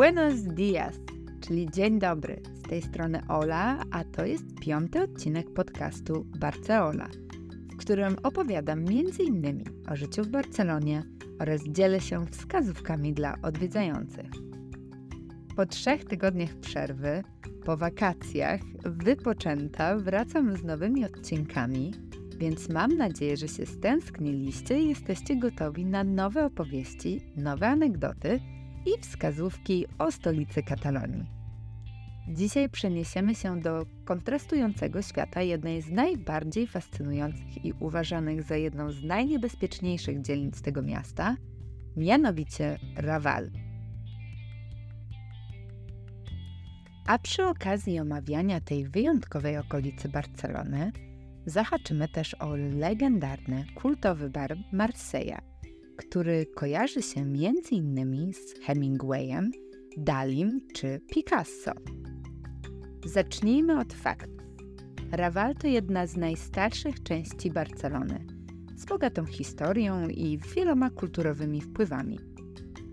Buenos dias, czyli dzień dobry. Z tej strony Ola, a to jest piąty odcinek podcastu Barceola, w którym opowiadam m.in. o życiu w Barcelonie oraz dzielę się wskazówkami dla odwiedzających. Po trzech tygodniach przerwy, po wakacjach, wypoczęta, wracam z nowymi odcinkami, więc mam nadzieję, że się stęskniliście i jesteście gotowi na nowe opowieści, nowe anegdoty i wskazówki o stolicy Katalonii. Dzisiaj przeniesiemy się do kontrastującego świata jednej z najbardziej fascynujących i uważanych za jedną z najniebezpieczniejszych dzielnic tego miasta, mianowicie Raval. A przy okazji omawiania tej wyjątkowej okolicy Barcelony, zahaczymy też o legendarny, kultowy bar Marseilla, który kojarzy się m.in. z Hemingwayem, Dalim czy Picasso. Zacznijmy od faktów. Raval to jedna z najstarszych części Barcelony, z bogatą historią i wieloma kulturowymi wpływami.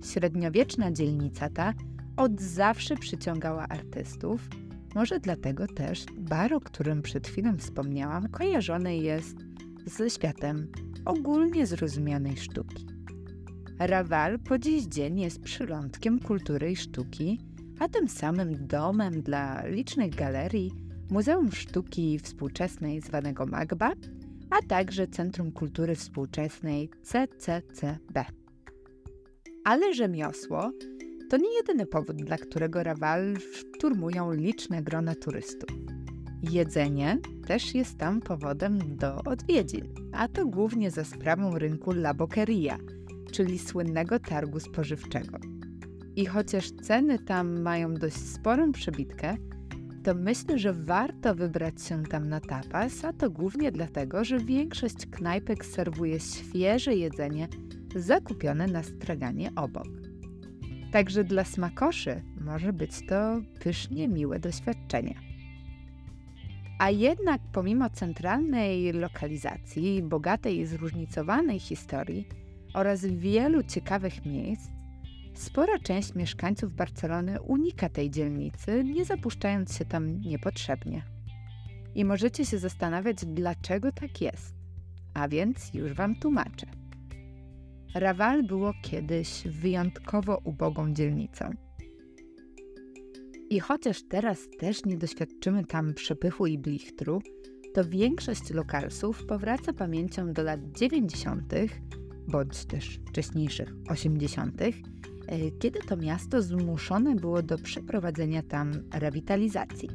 Średniowieczna dzielnica ta od zawsze przyciągała artystów, może dlatego też bar, o którym przed chwilą wspomniałam, kojarzony jest ze światem ogólnie zrozumianej sztuki. Raval po dziś dzień jest przylądkiem kultury i sztuki, a tym samym domem dla licznych galerii, Muzeum Sztuki Współczesnej zwanego MAGBA, a także Centrum Kultury Współczesnej CCCB. Ale rzemiosło to nie jedyny powód, dla którego Raval szturmują liczne grona turystów. Jedzenie też jest tam powodem do odwiedzin, a to głównie za sprawą rynku La Boqueria, czyli słynnego targu spożywczego. I chociaż ceny tam mają dość sporą przebitkę, to myślę, że warto wybrać się tam na tapas, a to głównie dlatego, że większość knajpek serwuje świeże jedzenie zakupione na straganie obok. Także dla smakoszy może być to pysznie miłe doświadczenie. A jednak pomimo centralnej lokalizacji, bogatej i zróżnicowanej historii oraz wielu ciekawych miejsc, spora część mieszkańców Barcelony unika tej dzielnicy, nie zapuszczając się tam niepotrzebnie. I możecie się zastanawiać, dlaczego tak jest. A więc już Wam tłumaczę. Raval było kiedyś wyjątkowo ubogą dzielnicą. I chociaż teraz też nie doświadczymy tam przepychu i blichtru, to większość lokalsów powraca pamięcią do lat 90., bądź też wcześniejszych 80., e, kiedy to miasto zmuszone było do przeprowadzenia tam rewitalizacji.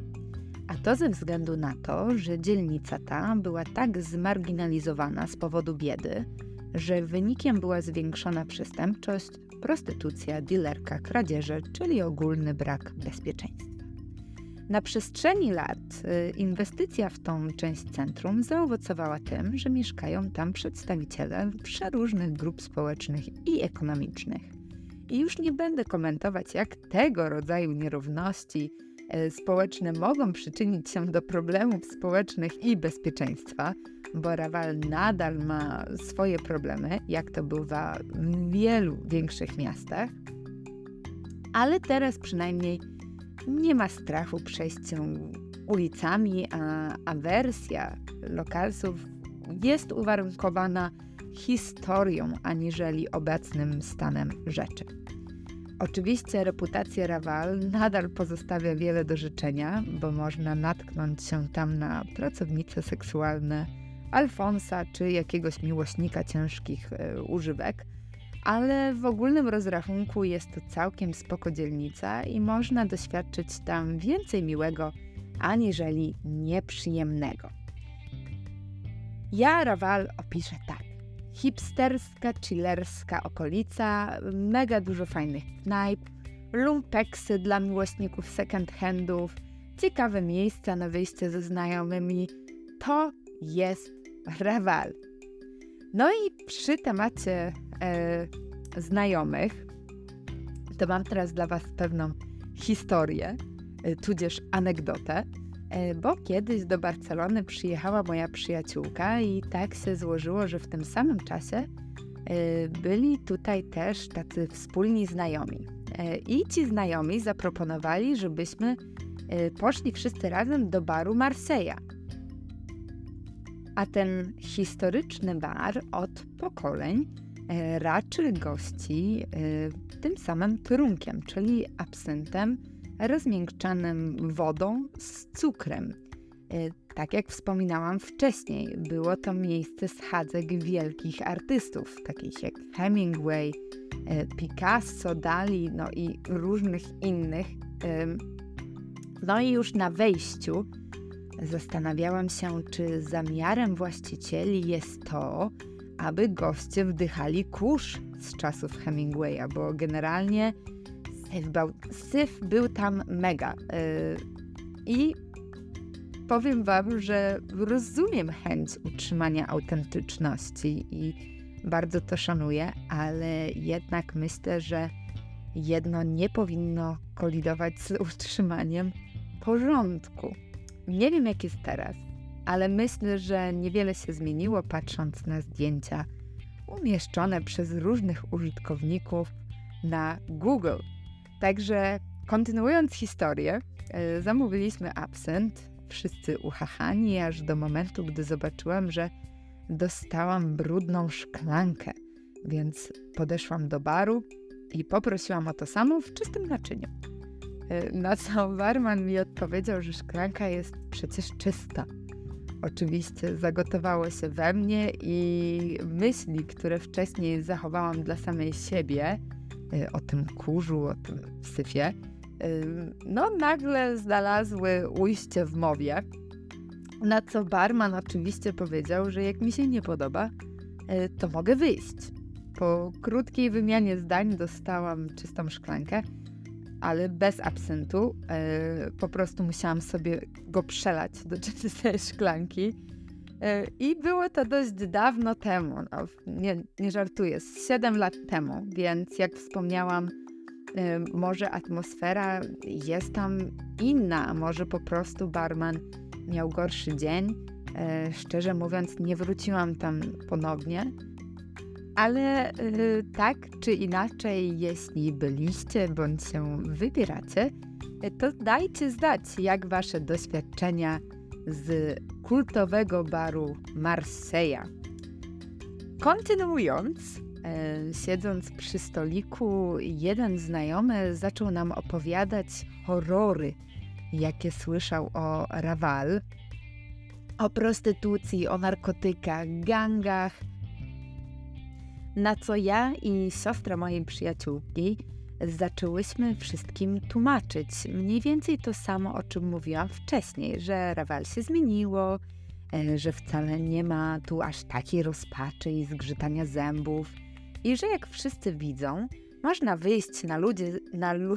A to ze względu na to, że dzielnica ta była tak zmarginalizowana z powodu biedy, że wynikiem była zwiększona przestępczość, prostytucja, dilerka, kradzieże, czyli ogólny brak bezpieczeństwa. Na przestrzeni lat y, inwestycja w tą część centrum zaowocowała tym, że mieszkają tam przedstawiciele przeróżnych grup społecznych i ekonomicznych. I już nie będę komentować, jak tego rodzaju nierówności y, społeczne mogą przyczynić się do problemów społecznych i bezpieczeństwa, bo Raval nadal ma swoje problemy, jak to bywa w wielu większych miastach, ale teraz przynajmniej nie ma strachu przejść się ulicami, a awersja lokalsów jest uwarunkowana historią aniżeli obecnym stanem rzeczy. Oczywiście reputacja Raval nadal pozostawia wiele do życzenia, bo można natknąć się tam na pracownice seksualne, Alfonsa czy jakiegoś miłośnika ciężkich e, używek, ale w ogólnym rozrachunku jest to całkiem spoko dzielnica i można doświadczyć tam więcej miłego aniżeli nieprzyjemnego. Ja Raval opiszę tak. Hipsterska, chillerska okolica, mega dużo fajnych knajp, lumpeksy dla miłośników second handów, ciekawe miejsca na wyjście ze znajomymi. To jest Raval. No i przy temacie znajomych, to mam teraz dla Was pewną historię, e, tudzież anegdotę, e, bo kiedyś do Barcelony przyjechała moja przyjaciółka i tak się złożyło, że w tym samym czasie e, byli tutaj też tacy wspólni znajomi. e, i ci znajomi zaproponowali, żebyśmy e, poszli wszyscy razem do baru Marseilla. A ten historyczny bar od pokoleń e, raczy gości tym samym trunkiem, czyli absyntem rozmiękczanym wodą z cukrem. Tak jak wspominałam wcześniej, było to miejsce schadzek wielkich artystów, takich jak Hemingway, e, Picasso, Dali, no i różnych innych. No i już na wejściu zastanawiałam się, czy zamiarem właścicieli jest to, aby goście wdychali kurz z czasów Hemingwaya, bo generalnie syf był, syf był tam mega. E, I powiem Wam, że rozumiem chęć utrzymania autentyczności i bardzo to szanuję, ale jednak myślę, że jedno nie powinno kolidować z utrzymaniem porządku. Nie wiem, jak jest teraz, ale myślę, że niewiele się zmieniło patrząc na zdjęcia umieszczone przez różnych użytkowników na Google. Także kontynuując historię, e, zamówiliśmy absent, wszyscy uchachani, aż do momentu, gdy zobaczyłam, że dostałam brudną szklankę. Więc podeszłam do baru i poprosiłam o to samo w czystym naczyniu. E, na co barman mi odpowiedział, że szklanka jest przecież czysta. Oczywiście zagotowało się we mnie i myśli, które wcześniej zachowałam dla samej siebie, e, o tym kurzu, o tym syfie, no nagle znalazły ujście w mowie. Na co barman oczywiście powiedział, że jak mi się nie podoba, y, to mogę wyjść. Po krótkiej wymianie zdań dostałam czystą szklankę, ale bez absentu. Y, po prostu musiałam sobie go przelać do czystej szklanki. Y, I było to dość dawno temu, no, nie, nie żartuję, 7 lat temu, więc jak wspomniałam, może atmosfera jest tam inna, może po prostu barman miał gorszy dzień. E, szczerze mówiąc, nie wróciłam tam ponownie. Ale y, tak czy inaczej, jeśli byliście bądź się wybieracie, to dajcie znać, jak wasze doświadczenia z kultowego baru Marseilla. Kontynuując, E, siedząc przy stoliku, jeden znajomy zaczął nam opowiadać horrory, jakie słyszał o Rawal, o prostytucji, o narkotykach, gangach. Na co ja i siostra mojej przyjaciółki zaczęłyśmy wszystkim tłumaczyć. Mniej więcej to samo, o czym mówiłam wcześniej, że Rawal się zmieniło, e, że wcale nie ma tu aż takiej rozpaczy i zgrzytania zębów. I że jak wszyscy widzą, można wyjść na ludzi, na, lu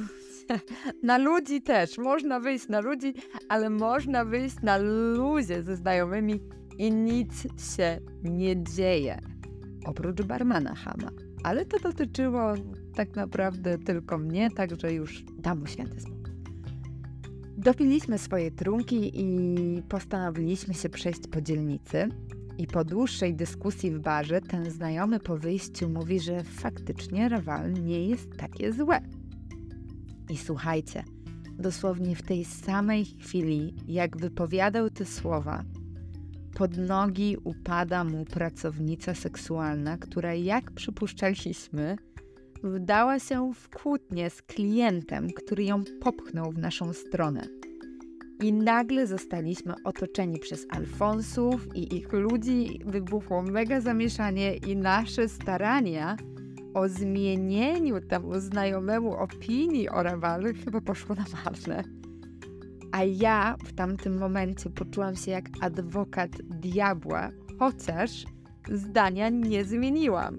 na ludzi też, można wyjść na ludzi, ale można wyjść na luzie ze znajomymi i nic się nie dzieje. Oprócz barmana Hama. Ale to dotyczyło tak naprawdę tylko mnie, także już dam mu święty spokój. Dopiliśmy swoje trunki i postanowiliśmy się przejść po dzielnicy. I po dłuższej dyskusji w barze ten znajomy po wyjściu mówi, że faktycznie Rawal nie jest takie złe. I słuchajcie, dosłownie w tej samej chwili, jak wypowiadał te słowa, pod nogi upada mu pracownica seksualna, która, jak przypuszczaliśmy, wdała się w kłótnię z klientem, który ją popchnął w naszą stronę. I nagle zostaliśmy otoczeni przez Alfonsów i ich ludzi. Wybuchło mega zamieszanie i nasze starania o zmienieniu temu znajomemu opinii o Rawalu chyba poszło na marne. A ja w tamtym momencie poczułam się jak adwokat diabła, chociaż zdania nie zmieniłam.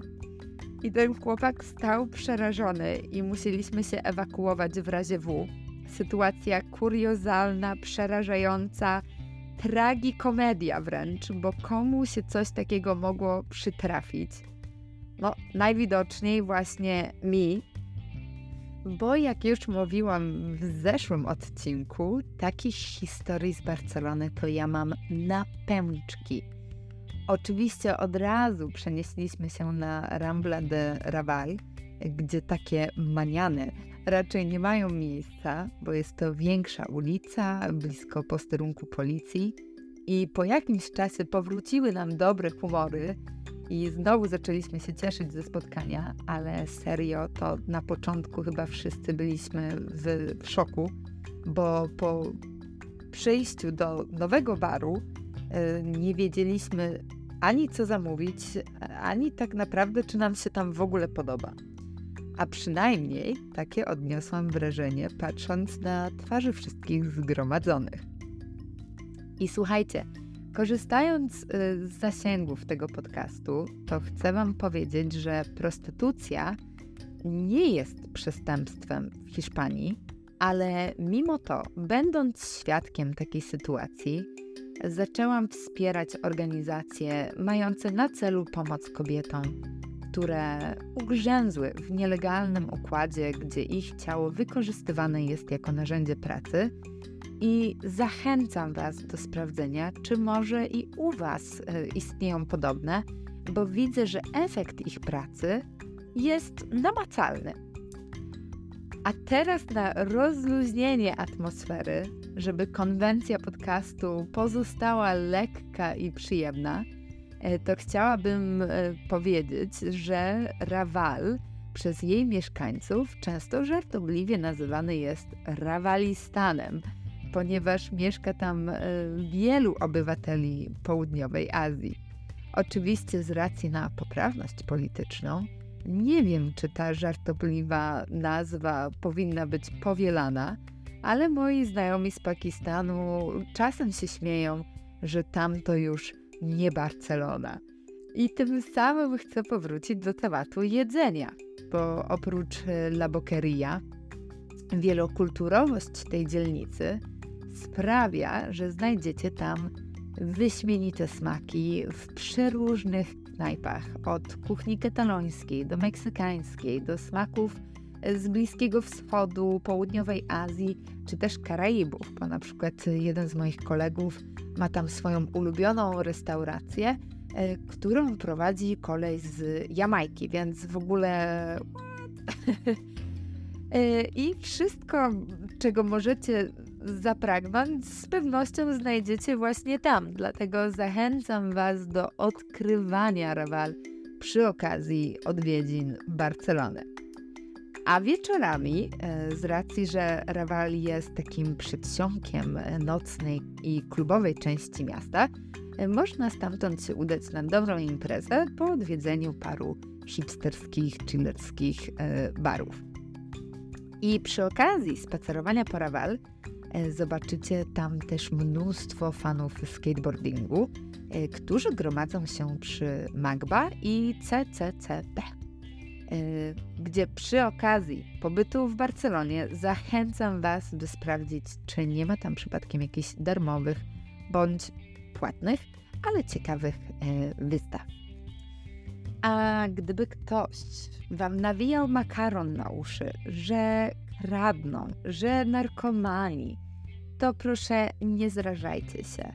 I ten chłopak stał przerażony i musieliśmy się ewakuować w razie W sytuacja kuriozalna, przerażająca, tragikomedia wręcz, bo komu się coś takiego mogło przytrafić? No, najwidoczniej właśnie mi, bo jak już mówiłam w zeszłym odcinku, takich historii z Barcelony to ja mam na pęczki. Oczywiście od razu przenieśliśmy się na Rambla de Raval, gdzie takie maniany raczej nie mają miejsca, bo jest to większa ulica, blisko posterunku policji. I po jakimś czasie powróciły nam dobre humory i znowu zaczęliśmy się cieszyć ze spotkania, ale serio to na początku chyba wszyscy byliśmy w, w szoku, bo po przyjściu do nowego baru yy, nie wiedzieliśmy ani co zamówić, ani tak naprawdę, czy nam się tam w ogóle podoba. A przynajmniej takie odniosłam wrażenie, patrząc na twarze wszystkich zgromadzonych. I słuchajcie, korzystając y, z zasięgów tego podcastu, to chcę Wam powiedzieć, że prostytucja nie jest przestępstwem w Hiszpanii, ale mimo to, będąc świadkiem takiej sytuacji, zaczęłam wspierać organizacje mające na celu pomoc kobietom, które ugrzęzły w nielegalnym układzie, gdzie ich ciało wykorzystywane jest jako narzędzie pracy. I zachęcam Was do sprawdzenia, czy może i u Was e, istnieją podobne, bo widzę, że efekt ich pracy jest namacalny. A teraz na rozluźnienie atmosfery, żeby konwencja podcastu pozostała lekka i przyjemna, e, to chciałabym e, powiedzieć, że Rawal przez jej mieszkańców często żartobliwie nazywany jest Rawalistanem, ponieważ mieszka tam e, wielu obywateli południowej Azji. Oczywiście z racji na poprawność polityczną, nie wiem, czy ta żartobliwa nazwa powinna być powielana, ale moi znajomi z Pakistanu czasem się śmieją, że tam to już nie Barcelona. I tym samym chcę powrócić do tematu jedzenia, bo oprócz La Boqueria, wielokulturowość tej dzielnicy sprawia, że znajdziecie tam wyśmienite smaki w przeróżnych knajpach, od kuchni katalońskiej do meksykańskiej, do smaków z Bliskiego Wschodu, Południowej Azji, czy też Karaibów, bo na przykład jeden z moich kolegów ma tam swoją ulubioną restaurację, e, którą prowadzi kolej z Jamajki, więc w ogóle... E, I wszystko, czego możecie zapragnąć, z pewnością znajdziecie właśnie tam. Dlatego zachęcam Was do odkrywania Raval przy okazji odwiedzin Barcelony. A wieczorami, e, z racji, że Raval jest takim przedsionkiem nocnej i klubowej części miasta, e, można stamtąd się udać na dobrą imprezę po odwiedzeniu paru hipsterskich, chillerskich barów. I przy okazji spacerowania po Raval E, zobaczycie tam też mnóstwo fanów skateboardingu, e, którzy gromadzą się przy Magba i CCCB, e, gdzie przy okazji pobytu w Barcelonie zachęcam Was, by sprawdzić, czy nie ma tam przypadkiem jakichś darmowych bądź płatnych, ale ciekawych wystaw. A gdyby ktoś Wam nawijał makaron na uszy, że kradną, że narkomani, to proszę nie zrażajcie się.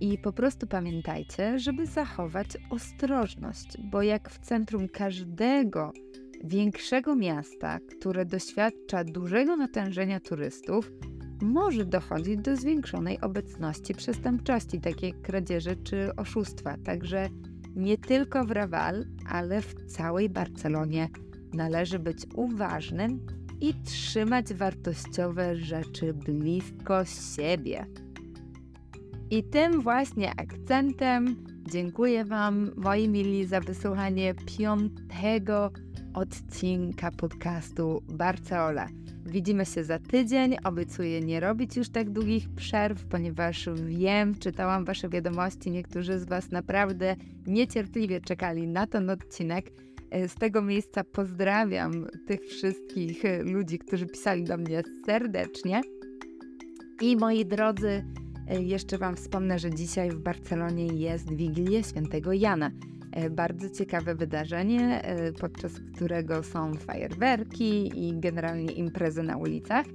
I po prostu pamiętajcie, żeby zachować ostrożność, bo jak w centrum każdego większego miasta, które doświadcza dużego natężenia turystów, może dochodzić do zwiększonej obecności przestępczości, takie jak kradzieże czy oszustwa. Także nie tylko w Raval, ale w całej Barcelonie należy być uważnym i trzymać wartościowe rzeczy blisko siebie. I tym właśnie akcentem dziękuję Wam, moi mili, za wysłuchanie piątego odcinka podcastu Barcaola. Widzimy się za tydzień. Obiecuję nie robić już tak długich przerw, ponieważ wiem, czytałam Wasze wiadomości. Niektórzy z Was naprawdę niecierpliwie czekali na ten odcinek. E, z tego miejsca pozdrawiam tych wszystkich e, ludzi, którzy pisali do mnie serdecznie. I moi drodzy, e, jeszcze Wam wspomnę, że dzisiaj w Barcelonie jest Wigilia Świętego Jana. Bardzo ciekawe wydarzenie, podczas którego są fajerwerki i generalnie imprezy na ulicach.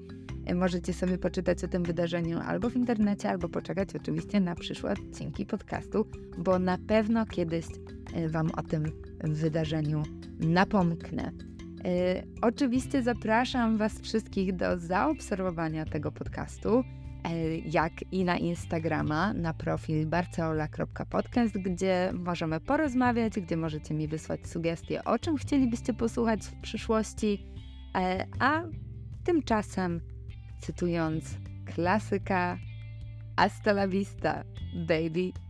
Możecie sobie poczytać o tym wydarzeniu albo w internecie, albo poczekać oczywiście na przyszłe odcinki podcastu, bo na pewno kiedyś Wam o tym wydarzeniu napomknę. Oczywiście zapraszam Was wszystkich do zaobserwowania tego podcastu, jak i na Instagrama, na profil barceola.podcast, gdzie możemy porozmawiać, gdzie możecie mi wysłać sugestie, o czym chcielibyście posłuchać w przyszłości. A tymczasem, cytując klasyka, hasta la vista, baby.